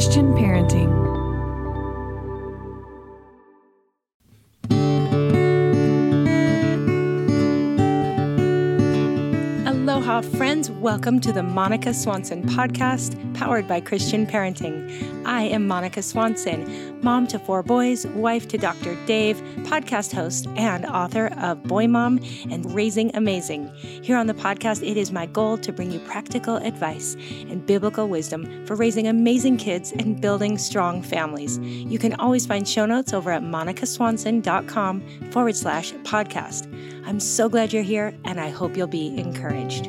Christian Parenting. Friends. Welcome to the Monica Swanson podcast, powered by Christian Parenting. I am Monica Swanson, mom to four boys, wife to Dr. Dave, podcast host, and author of Boy Mom and Raising Amazing. Here on the podcast, it is my goal to bring you practical advice and biblical wisdom for raising amazing kids and building strong families. You can always find show notes over at monicaswanson.com forward slash podcast. I'm so glad you're here, and I hope you'll be encouraged.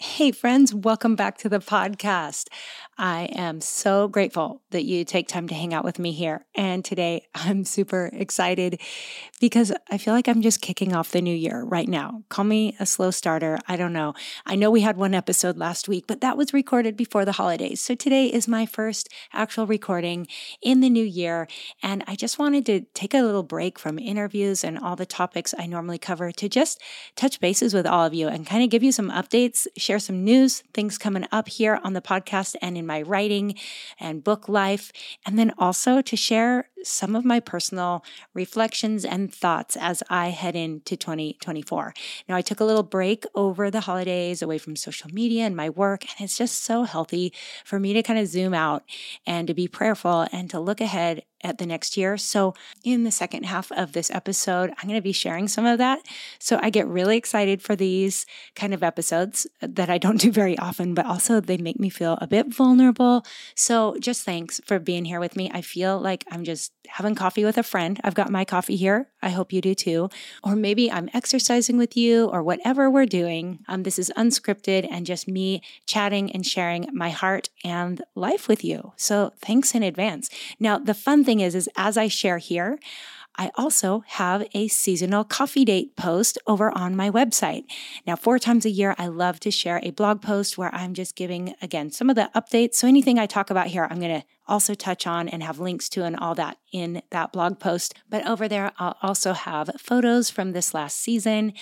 Hey, friends, welcome back to the podcast. I am so grateful that you take time to hang out with me here. And today I'm super excited because I feel like I'm just kicking off the new year right now. Call me a slow starter. I don't know. I know we had one episode last week, but that was recorded before the holidays. So today is my first actual recording in the new year. And I just wanted to take a little break from interviews and all the topics I normally cover to just touch bases with all of you and kind of give you some updates share some news, things coming up here on the podcast and in my writing and book life, and then also to share some of my personal reflections and thoughts as I head into 2024. Now, I took a little break over the holidays away from social media and my work, and it's just so healthy for me to kind of zoom out and to be prayerful and to look ahead at the next year. So, in the second half of this episode, I'm going to be sharing some of that. So, I get really excited for these kind of episodes that I don't do very often, but also they make me feel a bit vulnerable. So, just thanks for being here with me. I feel like I'm just having coffee with a friend. I've got my coffee here. I hope you do too. Or maybe I'm exercising with you or whatever we're doing. Um, this is unscripted and just me chatting and sharing my heart and life with you. So, thanks in advance. Now, the fun thing is, is as I share here, I also have a seasonal coffee date post over on my website. Now, four times a year, I love to share a blog post where I'm just giving, again, some of the updates. So anything I talk about here, I'm going to also touch on and have links to and all that in that blog post. But over there, I'll also have photos from this last season,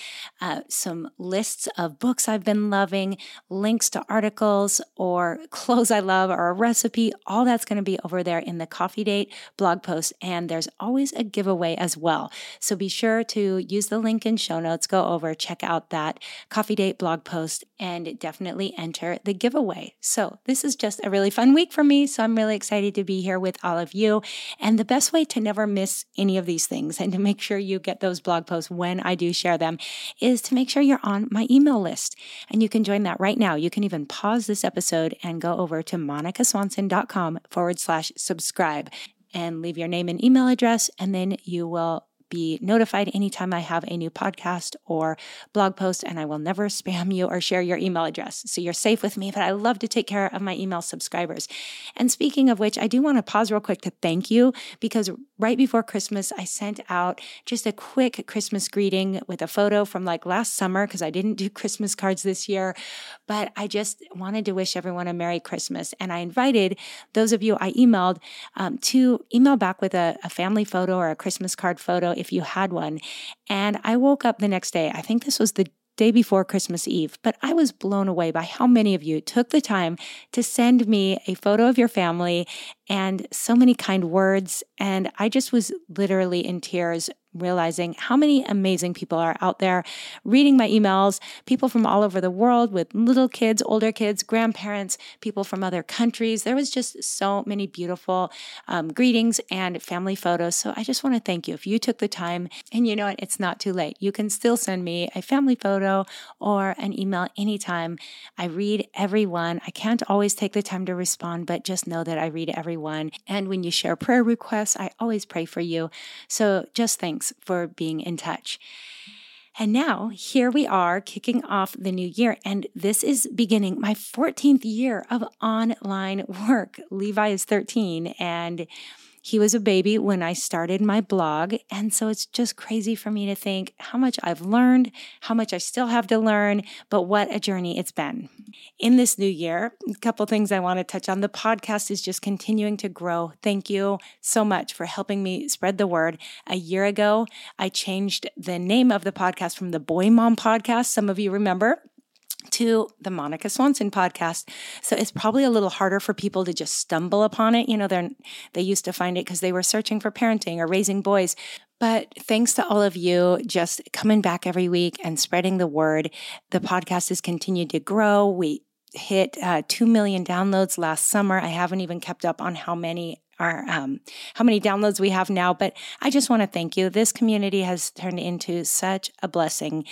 uh, some lists of books I've been loving, links to articles or clothes I love or a recipe. All that's going to be over there in the Coffee Date blog post. And there's always a giveaway as well. So be sure to use the link in show notes, go over, check out that Coffee Date blog post, and definitely enter the giveaway. So this is just a really fun week for me. So I'm really excited to be here with all of you. And the best way to never miss any of these things and to make sure you get those blog posts when I do share them is to make sure you're on my email list. And you can join that right now. You can even pause this episode and go over to monicaswanson.com forward slash subscribe and leave your name and email address, and then you will be notified anytime I have a new podcast or blog post, and I will never spam you or share your email address. So you're safe with me, but I love to take care of my email subscribers. And speaking of which, I do want to pause real quick to thank you because right before Christmas, I sent out just a quick Christmas greeting with a photo from like last summer because I didn't do Christmas cards this year, but I just wanted to wish everyone a Merry Christmas. And I invited those of you I emailed um, to email back with a, a family photo or a Christmas card photo if you had one. And I woke up the next day, I think this was the day before Christmas Eve, but I was blown away by how many of you took the time to send me a photo of your family and so many kind words. And I just was literally in tears realizing how many amazing people are out there reading my emails, people from all over the world with little kids, older kids, grandparents, people from other countries. There was just so many beautiful um, greetings and family photos. So I just want to thank you. If you took the time, and you know what, it's not too late. You can still send me a family photo or an email anytime. I read everyone. I can't always take the time to respond, but just know that I read everyone. And when you share prayer requests, I always pray for you. So just thanks thanks for being in touch. And now here we are kicking off the new year. And this is beginning my 14th year of online work. Levi is 13 and he was a baby when I started my blog. And so it's just crazy for me to think how much I've learned, how much I still have to learn, but what a journey it's been. In this new year, a couple things I want to touch on. The podcast is just continuing to grow. Thank you so much for helping me spread the word. A year ago, I changed the name of the podcast from the Boy Mom Podcast. Some of you remember to the Monica Swanson podcast. So it's probably a little harder for people to just stumble upon it. You know, they're, they used to find it because they were searching for parenting or raising boys. But thanks to all of you just coming back every week and spreading the word, the podcast has continued to grow. We hit uh, 2 million downloads last summer. I haven't even kept up on how many our um, how many downloads we have now. But I just want to thank you. This community has turned into such a blessing,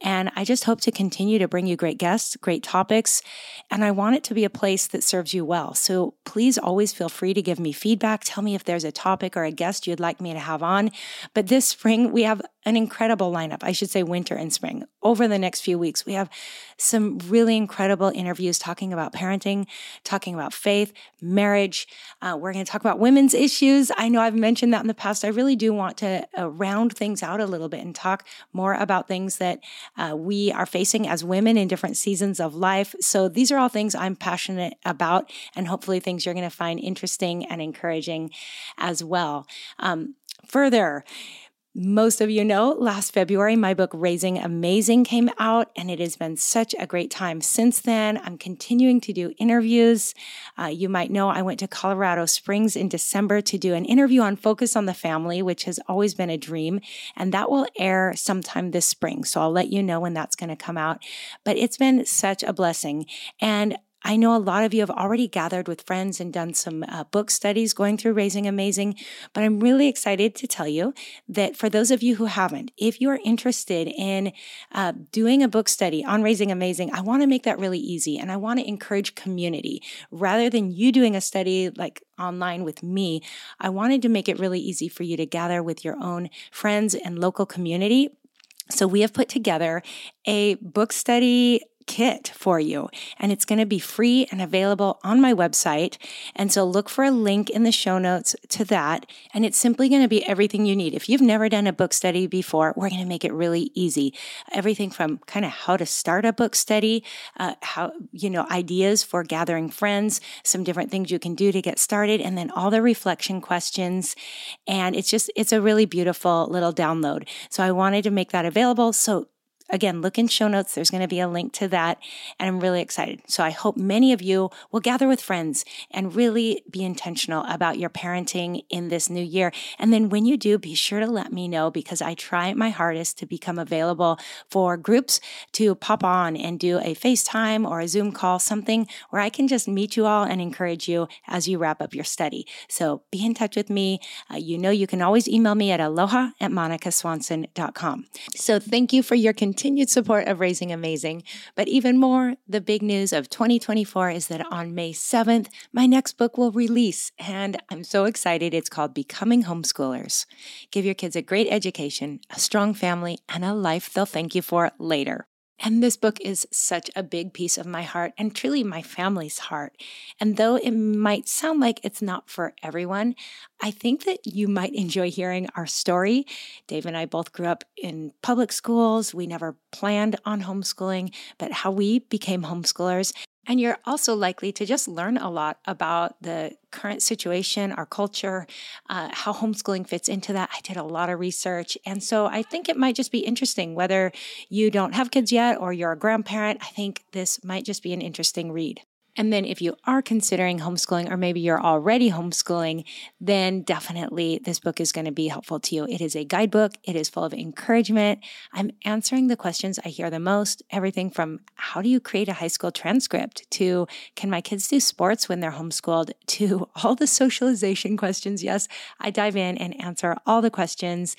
and I just hope to continue to bring you great guests, great topics, and I want it to be a place that serves you well. So please always feel free to give me feedback. Tell me if there's a topic or a guest you'd like me to have on. But this spring we have an incredible lineup. I should say winter and spring. Over the next few weeks, we have some really incredible interviews talking about parenting, talking about faith, marriage. Uh, we're going to talk about women's issues. I know I've mentioned that in the past. I really do want to uh, round things out a little bit and talk more about things that uh, we are facing as women in different seasons of life. So these are all things I'm passionate about, and hopefully things you're going to find interesting and encouraging as well. Um, further, most of you know, last February, my book Raising Amazing came out, and it has been such a great time since then. I'm continuing to do interviews. Uh, you might know I went to Colorado Springs in December to do an interview on Focus on the Family, which has always been a dream, and that will air sometime this spring. So I'll let you know when that's going to come out. But it's been such a blessing. And I know a lot of you have already gathered with friends and done some uh, book studies going through Raising Amazing, but I'm really excited to tell you that for those of you who haven't, if you are interested in uh, doing a book study on Raising Amazing, I want to make that really easy and I want to encourage community rather than you doing a study like online with me. I wanted to make it really easy for you to gather with your own friends and local community. So we have put together a book study kit for you and it's going to be free and available on my website. And so look for a link in the show notes to that. And it's simply going to be everything you need. If you've never done a book study before, we're going to make it really easy. Everything from kind of how to start a book study, uh, how, you know, ideas for gathering friends, some different things you can do to get started, and then all the reflection questions. And it's just, it's a really beautiful little download. So I wanted to make that available. So Again, look in show notes. There's going to be a link to that. And I'm really excited. So I hope many of you will gather with friends and really be intentional about your parenting in this new year. And then when you do, be sure to let me know because I try my hardest to become available for groups to pop on and do a FaceTime or a Zoom call, something where I can just meet you all and encourage you as you wrap up your study. So be in touch with me. Uh, you know, you can always email me at aloha at monicaswanson.com. So thank you for your continued continued support of Raising Amazing. But even more, the big news of 2024 is that on May 7th, my next book will release. And I'm so excited. It's called Becoming Homeschoolers. Give your kids a great education, a strong family, and a life they'll thank you for later. And this book is such a big piece of my heart and truly my family's heart. And though it might sound like it's not for everyone, I think that you might enjoy hearing our story. Dave and I both grew up in public schools. We never planned on homeschooling, but how we became homeschoolers and you're also likely to just learn a lot about the current situation, our culture, uh, how homeschooling fits into that. I did a lot of research. And so I think it might just be interesting whether you don't have kids yet or you're a grandparent. I think this might just be an interesting read. And then if you are considering homeschooling, or maybe you're already homeschooling, then definitely this book is going to be helpful to you. It is a guidebook. It is full of encouragement. I'm answering the questions I hear the most, everything from how do you create a high school transcript to can my kids do sports when they're homeschooled to all the socialization questions. Yes, I dive in and answer all the questions.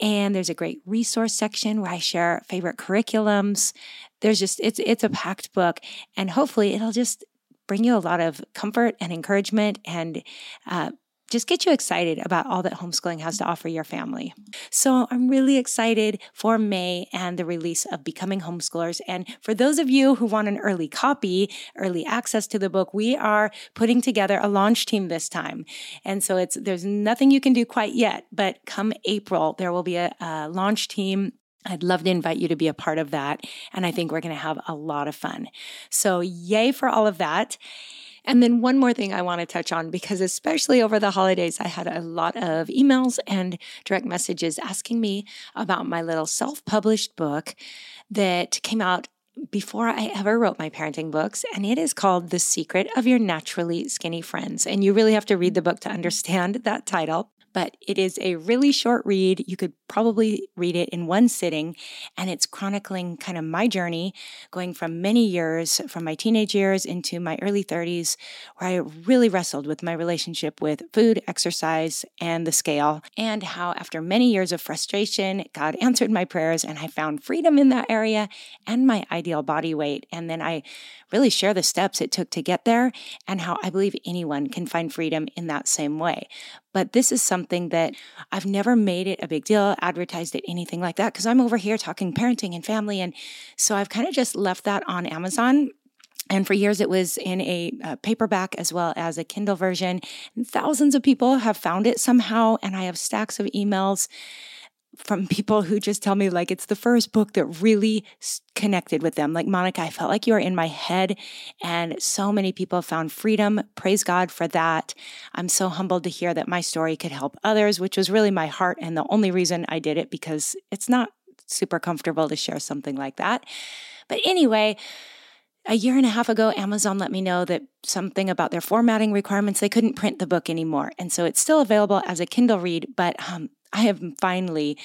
And there's a great resource section where I share favorite curriculums. There's just, it's, it's a packed book and hopefully it'll just bring you a lot of comfort and encouragement and uh, just get you excited about all that homeschooling has to offer your family. So I'm really excited for May and the release of Becoming Homeschoolers. And for those of you who want an early copy, early access to the book, we are putting together a launch team this time. And so it's, there's nothing you can do quite yet, but come April, there will be a, a launch team I'd love to invite you to be a part of that. And I think we're going to have a lot of fun. So, yay for all of that. And then one more thing I want to touch on because especially over the holidays, I had a lot of emails and direct messages asking me about my little self published book that came out before I ever wrote my parenting books, and it is called The Secret of Your Naturally Skinny Friends. And you really have to read the book to understand that title but it is a really short read. You could probably read it in one sitting, and it's chronicling kind of my journey going from many years, from my teenage years into my early 30s, where I really wrestled with my relationship with food, exercise, and the scale, and how after many years of frustration, God answered my prayers and I found freedom in that area and my ideal body weight. And then I really share the steps it took to get there and how I believe anyone can find freedom in that same way. But this is something that I've never made it a big deal, advertised it, anything like that, because I'm over here talking parenting and family. And so I've kind of just left that on Amazon and for years, it was in a uh, paperback as well as a Kindle version. And thousands of people have found it somehow. And I have stacks of emails from people who just tell me like it's the first book that really connected with them. Like Monica, I felt like you were in my head and so many people found freedom. Praise God for that. I'm so humbled to hear that my story could help others, which was really my heart and the only reason I did it because it's not super comfortable to share something like that. But anyway, a year and a half ago, Amazon let me know that something about their formatting requirements, they couldn't print the book anymore. And so it's still available as a Kindle read, but um, I am finally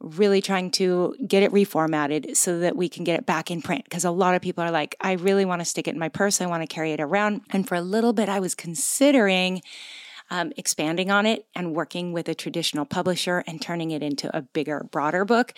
really trying to get it reformatted so that we can get it back in print. Because a lot of people are like, I really want to stick it in my purse. I want to carry it around. And for a little bit, I was considering um, expanding on it and working with a traditional publisher and turning it into a bigger, broader book.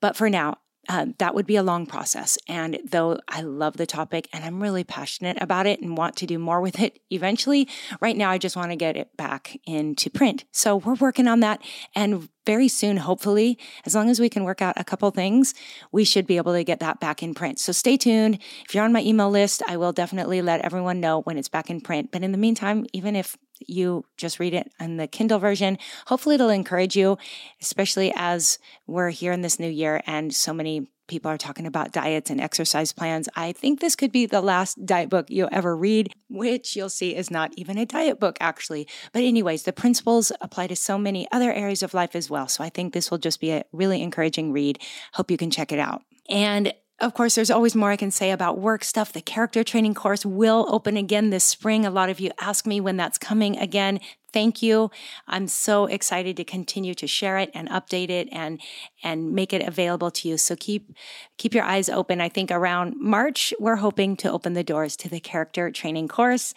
But for now, uh, that would be a long process. And though I love the topic and I'm really passionate about it and want to do more with it eventually, right now I just want to get it back into print. So we're working on that. And very soon, hopefully, as long as we can work out a couple things, we should be able to get that back in print. So stay tuned. If you're on my email list, I will definitely let everyone know when it's back in print. But in the meantime, even if you just read it in the Kindle version. Hopefully, it'll encourage you, especially as we're here in this new year and so many people are talking about diets and exercise plans. I think this could be the last diet book you'll ever read, which you'll see is not even a diet book, actually. But, anyways, the principles apply to so many other areas of life as well. So, I think this will just be a really encouraging read. Hope you can check it out. And of course, there's always more I can say about work stuff. The character training course will open again this spring. A lot of you ask me when that's coming again. Thank you. I'm so excited to continue to share it and update it and and make it available to you. So keep keep your eyes open. I think around March we're hoping to open the doors to the character training course.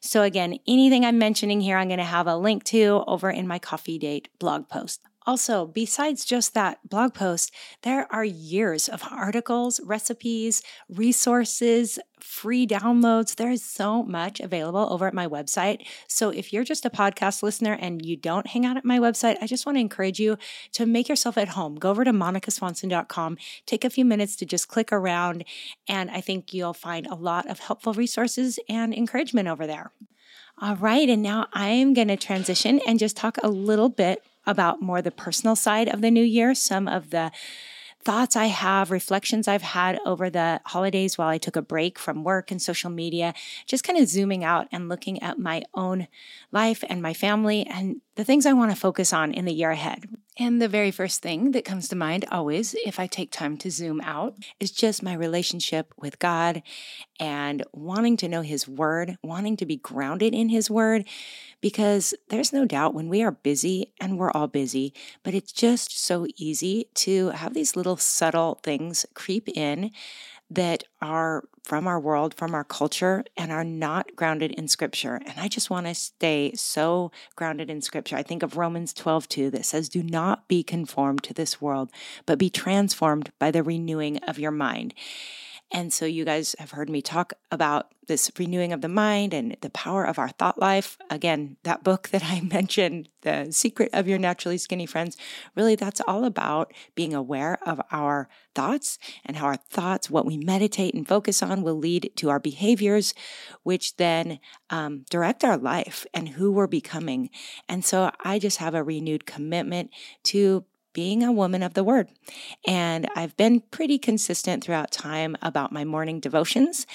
So again, anything I'm mentioning here I'm going to have a link to over in my coffee date blog post. Also, besides just that blog post, there are years of articles, recipes, resources, free downloads. There is so much available over at my website. So if you're just a podcast listener and you don't hang out at my website, I just want to encourage you to make yourself at home. Go over to monicaswanson.com, take a few minutes to just click around, and I think you'll find a lot of helpful resources and encouragement over there. All right, and now I'm going to transition and just talk a little bit about more the personal side of the new year, some of the thoughts I have, reflections I've had over the holidays while I took a break from work and social media, just kind of zooming out and looking at my own life and my family and the things I want to focus on in the year ahead. And the very first thing that comes to mind always, if I take time to zoom out, is just my relationship with God and wanting to know His Word, wanting to be grounded in His Word, because there's no doubt when we are busy, and we're all busy, but it's just so easy to have these little subtle things creep in that are from our world, from our culture, and are not grounded in scripture. And I just want to stay so grounded in scripture. I think of Romans 12, 2, that says, Do not be conformed to this world, but be transformed by the renewing of your mind. And so, you guys have heard me talk about this renewing of the mind and the power of our thought life. Again, that book that I mentioned, The Secret of Your Naturally Skinny Friends, really that's all about being aware of our thoughts and how our thoughts, what we meditate and focus on, will lead to our behaviors, which then um, direct our life and who we're becoming. And so, I just have a renewed commitment to being a woman of the word. And I've been pretty consistent throughout time about my morning devotions,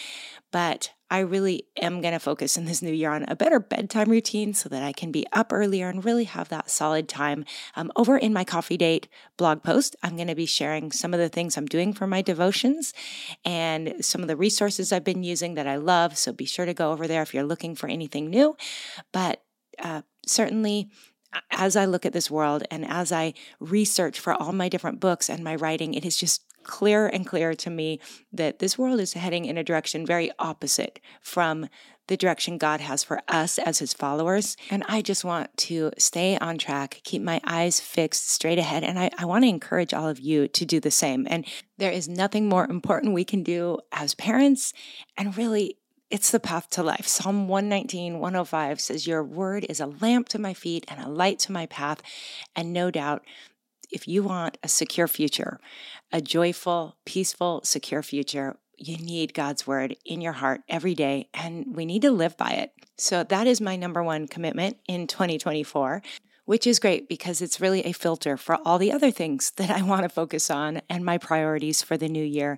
but I really am going to focus in this new year on a better bedtime routine so that I can be up earlier and really have that solid time. Um, over in my coffee date blog post, I'm going to be sharing some of the things I'm doing for my devotions and some of the resources I've been using that I love. So be sure to go over there if you're looking for anything new. But uh, certainly, as I look at this world and as I research for all my different books and my writing, it is just clearer and clearer to me that this world is heading in a direction very opposite from the direction God has for us as his followers. And I just want to stay on track, keep my eyes fixed straight ahead. And I, I want to encourage all of you to do the same. And there is nothing more important we can do as parents and really it's the path to life. Psalm 119, 105 says, Your word is a lamp to my feet and a light to my path. And no doubt, if you want a secure future, a joyful, peaceful, secure future, you need God's word in your heart every day, and we need to live by it. So, that is my number one commitment in 2024 which is great because it's really a filter for all the other things that I want to focus on and my priorities for the new year.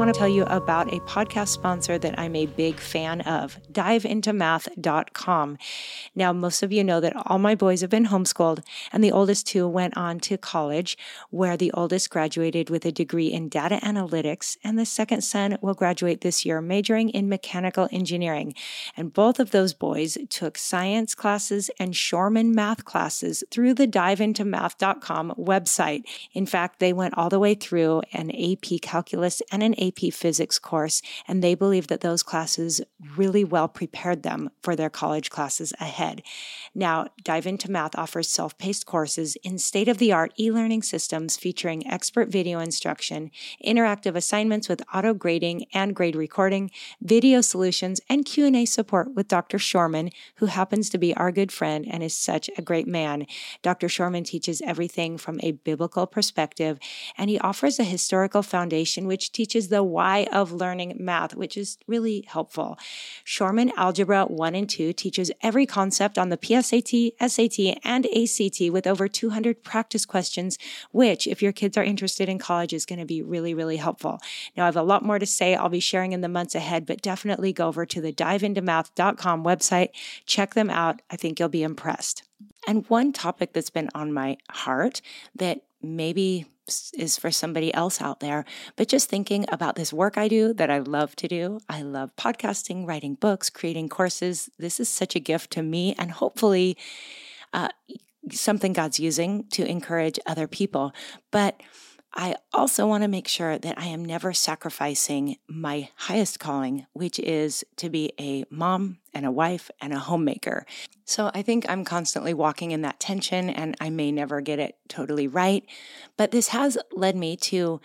Want to tell you about a podcast sponsor that I'm a big fan of, diveintomath.com. Now, most of you know that all my boys have been homeschooled, and the oldest two went on to college, where the oldest graduated with a degree in data analytics, and the second son will graduate this year, majoring in mechanical engineering. And both of those boys took science classes and Shormann math classes through the diveintomath.com website. In fact, they went all the way through an AP calculus and an AP AP physics course, and they believe that those classes really well prepared them for their college classes ahead. Now, Dive Into Math offers self paced courses in state of the art e learning systems featuring expert video instruction, interactive assignments with auto grading and grade recording, video solutions, and Q&A support with Dr. Shormann, who happens to be our good friend and is such a great man. Dr. Shormann teaches everything from a biblical perspective, and he offers a historical foundation which teaches the the why of learning math, which is really helpful. Shormann Algebra 1 and 2 teaches every concept on the PSAT, SAT, and ACT with over 200 practice questions, which, if your kids are interested in college, is going to be really, really helpful. Now, I have a lot more to say I'll be sharing in the months ahead, but definitely go over to the diveintomath.com website, check them out. I think you'll be impressed. And one topic that's been on my heart that maybe is for somebody else out there, but just thinking about this work I do that I love to do. I love podcasting, writing books, creating courses. This is such a gift to me and hopefully uh, something God's using to encourage other people. But I also want to make sure that I am never sacrificing my highest calling, which is to be a mom and a wife and a homemaker. So I think I'm constantly walking in that tension and I may never get it totally right. But this has led me to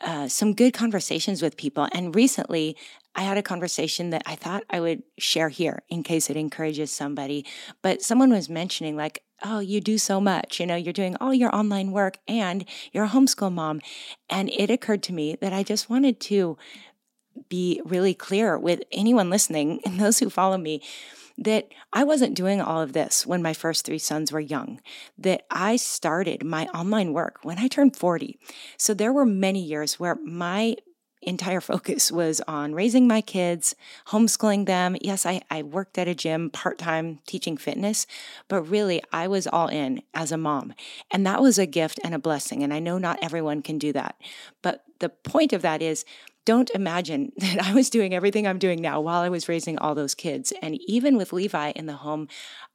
uh, some good conversations with people. And recently, I had a conversation that I thought I would share here in case it encourages somebody. But someone was mentioning, like, oh, you do so much. You know, you're doing all your online work and you're a homeschool mom. And it occurred to me that I just wanted to be really clear with anyone listening and those who follow me that I wasn't doing all of this when my first three sons were young, that I started my online work when I turned 40. So there were many years where my entire focus was on raising my kids, homeschooling them. Yes, I, I worked at a gym part time teaching fitness, but really I was all in as a mom. And that was a gift and a blessing. And I know not everyone can do that. But the point of that is, don't imagine that I was doing everything I'm doing now while I was raising all those kids. And even with Levi in the home,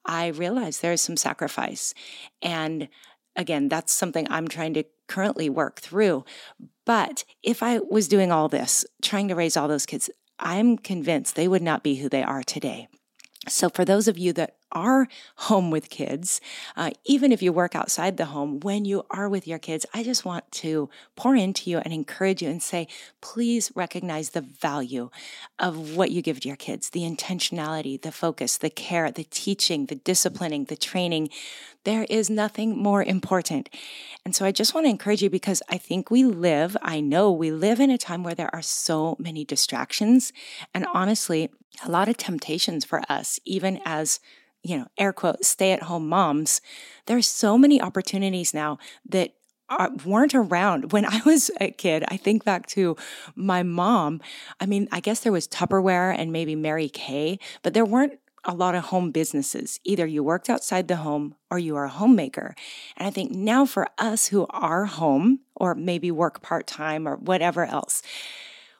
I realized there is some sacrifice. And again, that's something I'm trying to currently work through. But if I was doing all this, trying to raise all those kids, I'm convinced they would not be who they are today. So, for those of you that are home with kids, uh, even if you work outside the home, when you are with your kids, I just want to pour into you and encourage you and say, please recognize the value of what you give to your kids the intentionality, the focus, the care, the teaching, the disciplining, the training. There is nothing more important. And so I just want to encourage you because I think we live, I know we live in a time where there are so many distractions. And honestly, a lot of temptations for us, even as you know, air quote, stay at home moms. There's so many opportunities now that are, weren't around when I was a kid. I think back to my mom. I mean, I guess there was Tupperware and maybe Mary Kay, but there weren't a lot of home businesses. Either you worked outside the home or you are a homemaker. And I think now for us who are home or maybe work part time or whatever else,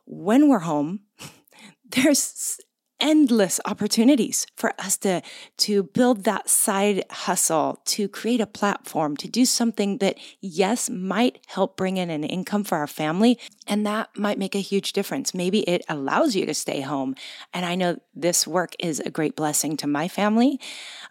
when we're home, there's endless opportunities for us to, to build that side hustle, to create a platform, to do something that, yes, might help bring in an income for our family. And that might make a huge difference. Maybe it allows you to stay home. And I know this work is a great blessing to my family.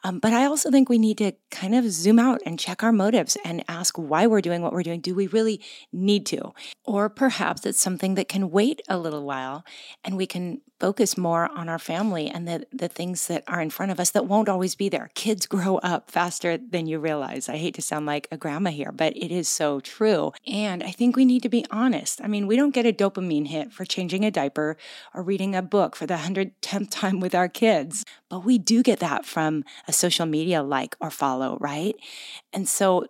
Um, but I also think we need to kind of zoom out and check our motives and ask why we're doing what we're doing. Do we really need to? Or perhaps it's something that can wait a little while and we can focus more on our family and the, the things that are in front of us that won't always be there. Kids grow up faster than you realize. I hate to sound like a grandma here, but it is so true. And I think we need to be honest. I mean, we don't get a dopamine hit for changing a diaper or reading a book for the 110th time with our kids, but we do get that from a social media like or follow, right? And so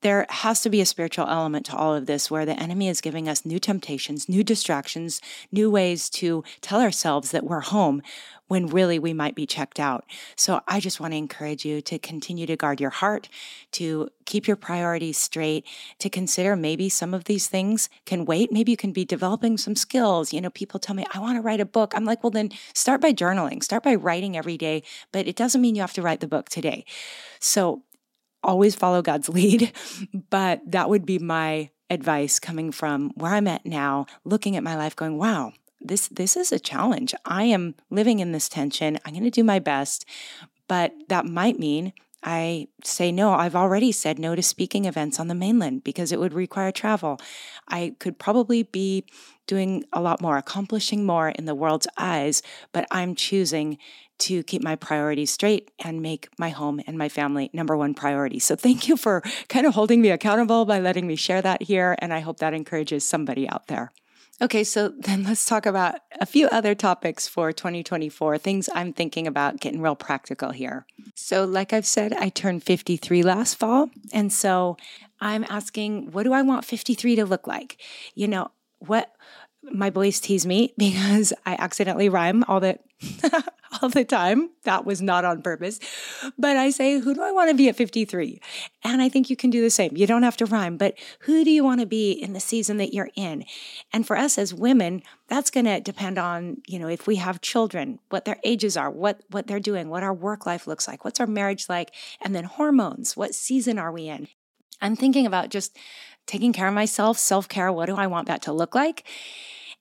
there has to be a spiritual element to all of this where the enemy is giving us new temptations, new distractions, new ways to tell ourselves that we're home when really we might be checked out. So I just want to encourage you to continue to guard your heart, to keep your priorities straight, to consider maybe some of these things can wait. Maybe you can be developing some skills. You know, people tell me, I want to write a book. I'm like, well, then start by journaling, start by writing every day, but it doesn't mean you have to write the book today. So always follow God's lead, but that would be my advice coming from where I'm at now, looking at my life going, wow, this this is a challenge. I am living in this tension. I'm going to do my best, but that might mean I say no. I've already said no to speaking events on the mainland because it would require travel. I could probably be doing a lot more, accomplishing more in the world's eyes, but I'm choosing to keep my priorities straight and make my home and my family number one priority. So thank you for kind of holding me accountable by letting me share that here. And I hope that encourages somebody out there. Okay, so then let's talk about a few other topics for 2024, things I'm thinking about getting real practical here. So, like I've said, I turned 53 last fall. And so I'm asking, what do I want 53 to look like? You know, what my boys tease me because I accidentally rhyme all the all the time. That was not on purpose. But I say, who do I want to be at 53? And I think you can do the same. You don't have to rhyme, but who do you want to be in the season that you're in? And for us as women, that's going to depend on, you know, if we have children, what their ages are, what what they're doing, what our work life looks like, what's our marriage like, and then hormones, what season are we in? I'm thinking about just taking care of myself, self-care, what do I want that to look like?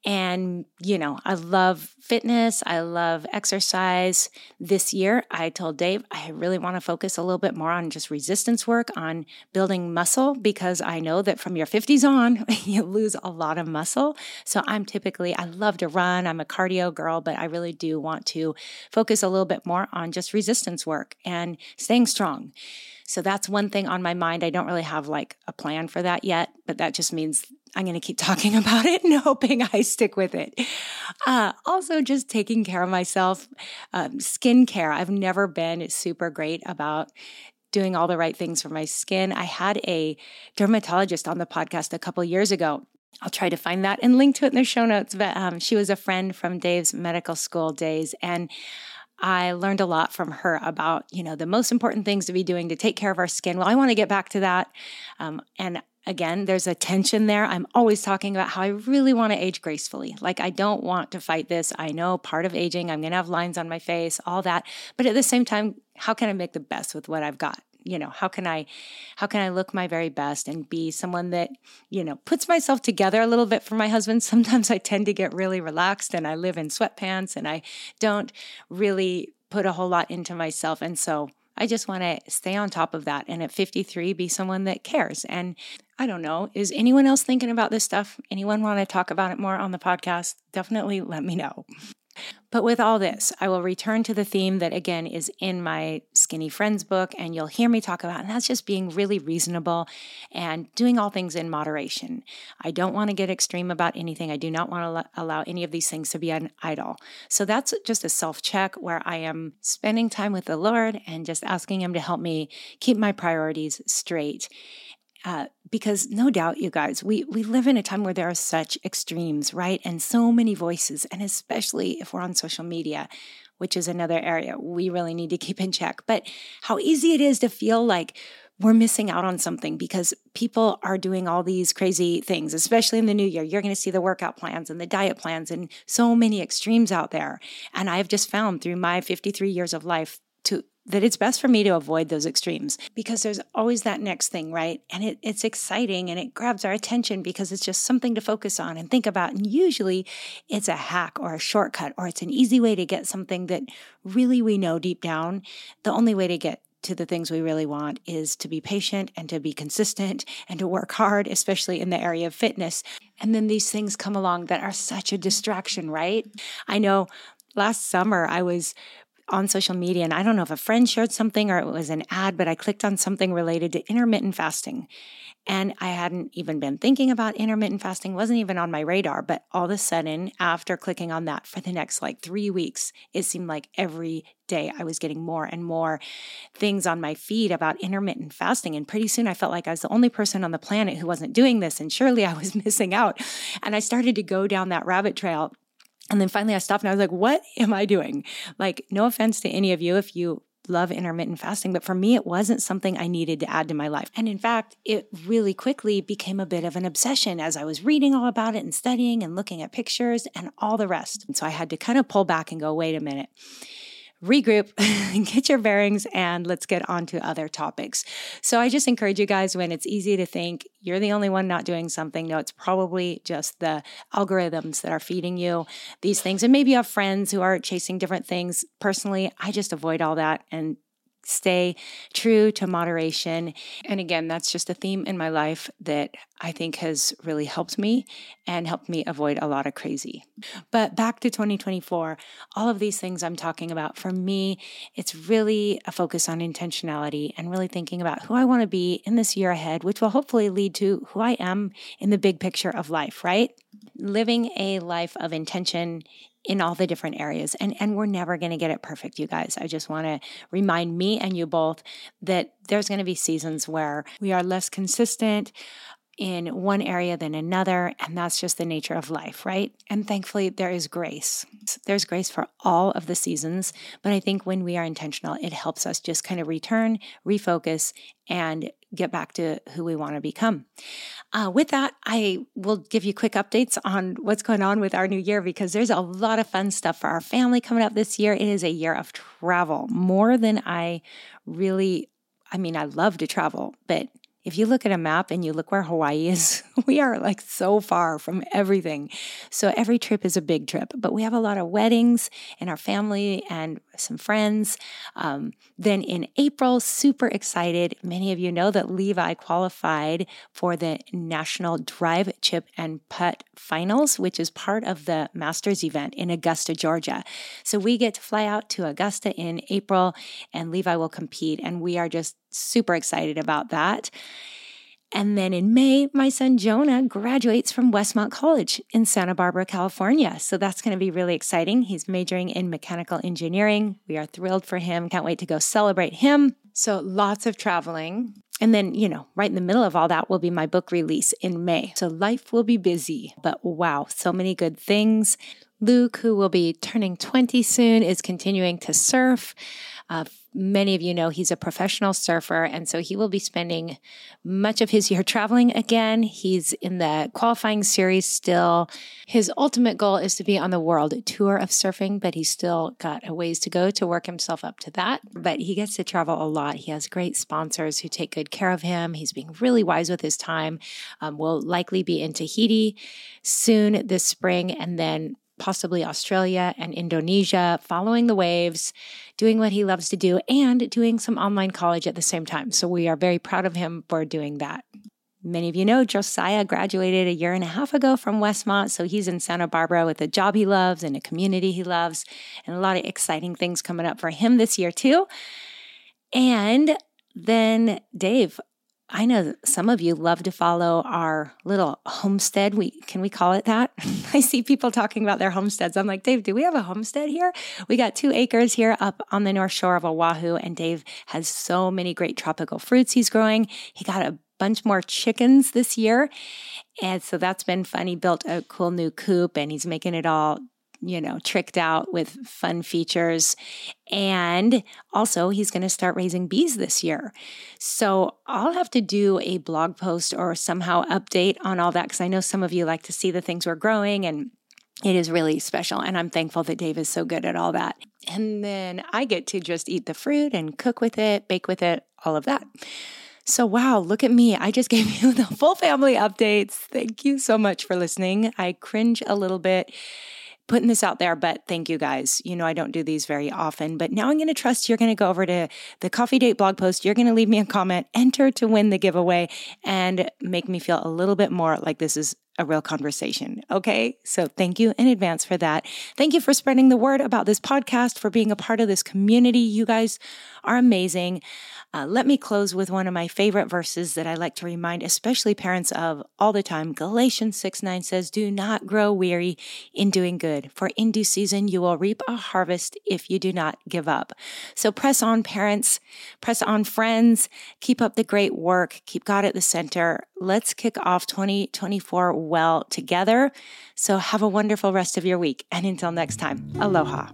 And, you know, I love fitness. I love exercise. This year, I told Dave I really want to focus a little bit more on just resistance work, on building muscle, because I know that from your 50s on, you lose a lot of muscle. So I'm typically, I love to run. I'm a cardio girl, but I really do want to focus a little bit more on just resistance work and staying strong. So that's one thing on my mind. I don't really have like a plan for that yet, but that just means I'm going to keep talking about it and hoping I stick with it. Uh, also, just taking care of myself, um, skincare. I've never been super great about doing all the right things for my skin. I had a dermatologist on the podcast a couple years ago. I'll try to find that and link to it in the show notes. But um, she was a friend from Dave's medical school days. And I learned a lot from her about, you know, the most important things to be doing to take care of our skin. Well, I want to get back to that. Um, and again, there's a tension there. I'm always talking about how I really want to age gracefully. Like, I don't want to fight this. I know part of aging, I'm going to have lines on my face, all that. But at the same time, how can I make the best with what I've got? you know how can i how can i look my very best and be someone that you know puts myself together a little bit for my husband sometimes i tend to get really relaxed and i live in sweatpants and i don't really put a whole lot into myself and so I just want to stay on top of that. And at 53, be someone that cares. And I don't know, is anyone else thinking about this stuff? Anyone want to talk about it more on the podcast? Definitely let me know. But with all this, I will return to the theme that again is in my Skinny Friends book, and you'll hear me talk about, and that's just being really reasonable and doing all things in moderation. I don't want to get extreme about anything. I do not want to allow any of these things to be an idol. So that's just a self check where I am spending time with the Lord and just asking Him to help me keep my priorities straight. Uh, because no doubt, you guys, we, we live in a time where there are such extremes, right? And so many voices, and especially if we're on social media, which is another area we really need to keep in check. But how easy it is to feel like we're missing out on something because people are doing all these crazy things, especially in the new year. You're going to see the workout plans and the diet plans and so many extremes out there. And I've just found through my 53 years of life that it's best for me to avoid those extremes because there's always that next thing, right? And it, it's exciting and it grabs our attention because it's just something to focus on and think about. And usually it's a hack or a shortcut or it's an easy way to get something that really we know deep down. The only way to get to the things we really want is to be patient and to be consistent and to work hard, especially in the area of fitness. And then these things come along that are such a distraction, right? I know last summer I was on social media, and I don't know if a friend shared something or it was an ad, but I clicked on something related to intermittent fasting. And I hadn't even been thinking about intermittent fasting, wasn't even on my radar. But all of a sudden, after clicking on that for the next like three weeks, it seemed like every day I was getting more and more things on my feed about intermittent fasting. And pretty soon I felt like I was the only person on the planet who wasn't doing this. And surely I was missing out. And I started to go down that rabbit trail and then finally I stopped and I was like, what am I doing? Like, no offense to any of you if you love intermittent fasting, but for me, it wasn't something I needed to add to my life. And in fact, it really quickly became a bit of an obsession as I was reading all about it and studying and looking at pictures and all the rest. And so I had to kind of pull back and go, wait a minute regroup, get your bearings, and let's get on to other topics. So I just encourage you guys when it's easy to think you're the only one not doing something, no, it's probably just the algorithms that are feeding you these things. And maybe you have friends who are chasing different things. Personally, I just avoid all that and stay true to moderation. And again, that's just a theme in my life that I think has really helped me and helped me avoid a lot of crazy. But back to 2024, all of these things I'm talking about, for me, it's really a focus on intentionality and really thinking about who I want to be in this year ahead, which will hopefully lead to who I am in the big picture of life, right? living a life of intention in all the different areas. And, and we're never going to get it perfect, you guys. I just want to remind me and you both that there's going to be seasons where we are less consistent in one area than another. And that's just the nature of life, right? And thankfully, there is grace. There's grace for all of the seasons. But I think when we are intentional, it helps us just kind of return, refocus, and get back to who we want to become. Uh, with that, I will give you quick updates on what's going on with our new year because there's a lot of fun stuff for our family coming up this year. It is a year of travel, more than I really, I mean, I love to travel, but if you look at a map and you look where Hawaii is, we are like so far from everything. So every trip is a big trip, but we have a lot of weddings in our family and some friends. Um, then in April, super excited. Many of you know that Levi qualified for the National Drive, Chip, and Putt Finals, which is part of the Masters event in Augusta, Georgia. So we get to fly out to Augusta in April, and Levi will compete, and we are just super excited about that. And then in May, my son Jonah graduates from Westmont College in Santa Barbara, California. So that's going to be really exciting. He's majoring in mechanical engineering. We are thrilled for him. Can't wait to go celebrate him. So lots of traveling. And then, you know, right in the middle of all that will be my book release in May. So life will be busy, but wow, so many good things. Luke, who will be turning 20 soon, is continuing to surf. Uh, many of you know he's a professional surfer, and so he will be spending much of his year traveling again. He's in the qualifying series still. His ultimate goal is to be on the world tour of surfing, but he's still got a ways to go to work himself up to that. But he gets to travel a lot. He has great sponsors who take good care of him. He's being really wise with his time. Um, will likely be in Tahiti soon this spring, and then possibly Australia and Indonesia, following the waves, doing what he loves to do, and doing some online college at the same time. So we are very proud of him for doing that. Many of you know Josiah graduated a year and a half ago from Westmont. So he's in Santa Barbara with a job he loves and a community he loves, and a lot of exciting things coming up for him this year, too. And then Dave, I know some of you love to follow our little homestead. We can we call it that? I see people talking about their homesteads. I'm like, Dave, do we have a homestead here? We got two acres here up on the north shore of Oahu, and Dave has so many great tropical fruits he's growing. He got a bunch more chickens this year. And so that's been fun. He built a cool new coop and he's making it all you know, tricked out with fun features. And also, he's going to start raising bees this year. So I'll have to do a blog post or somehow update on all that because I know some of you like to see the things we're growing and it is really special. And I'm thankful that Dave is so good at all that. And then I get to just eat the fruit and cook with it, bake with it, all of that. So, wow, look at me. I just gave you the full family updates. Thank you so much for listening. I cringe a little bit putting this out there, but thank you guys. You know, I don't do these very often, but now I'm going to trust you're going to go over to the coffee date blog post. You're going to leave me a comment, enter to win the giveaway and make me feel a little bit more like this is a real conversation. Okay. So thank you in advance for that. Thank you for spreading the word about this podcast, for being a part of this community. You guys are amazing. Uh, let me close with one of my favorite verses that I like to remind, especially parents of all the time. Galatians 6 9 says, Do not grow weary in doing good, for in due season you will reap a harvest if you do not give up. So press on, parents, press on, friends, keep up the great work, keep God at the center. Let's kick off 2024 well together. So have a wonderful rest of your week. And until next time, aloha.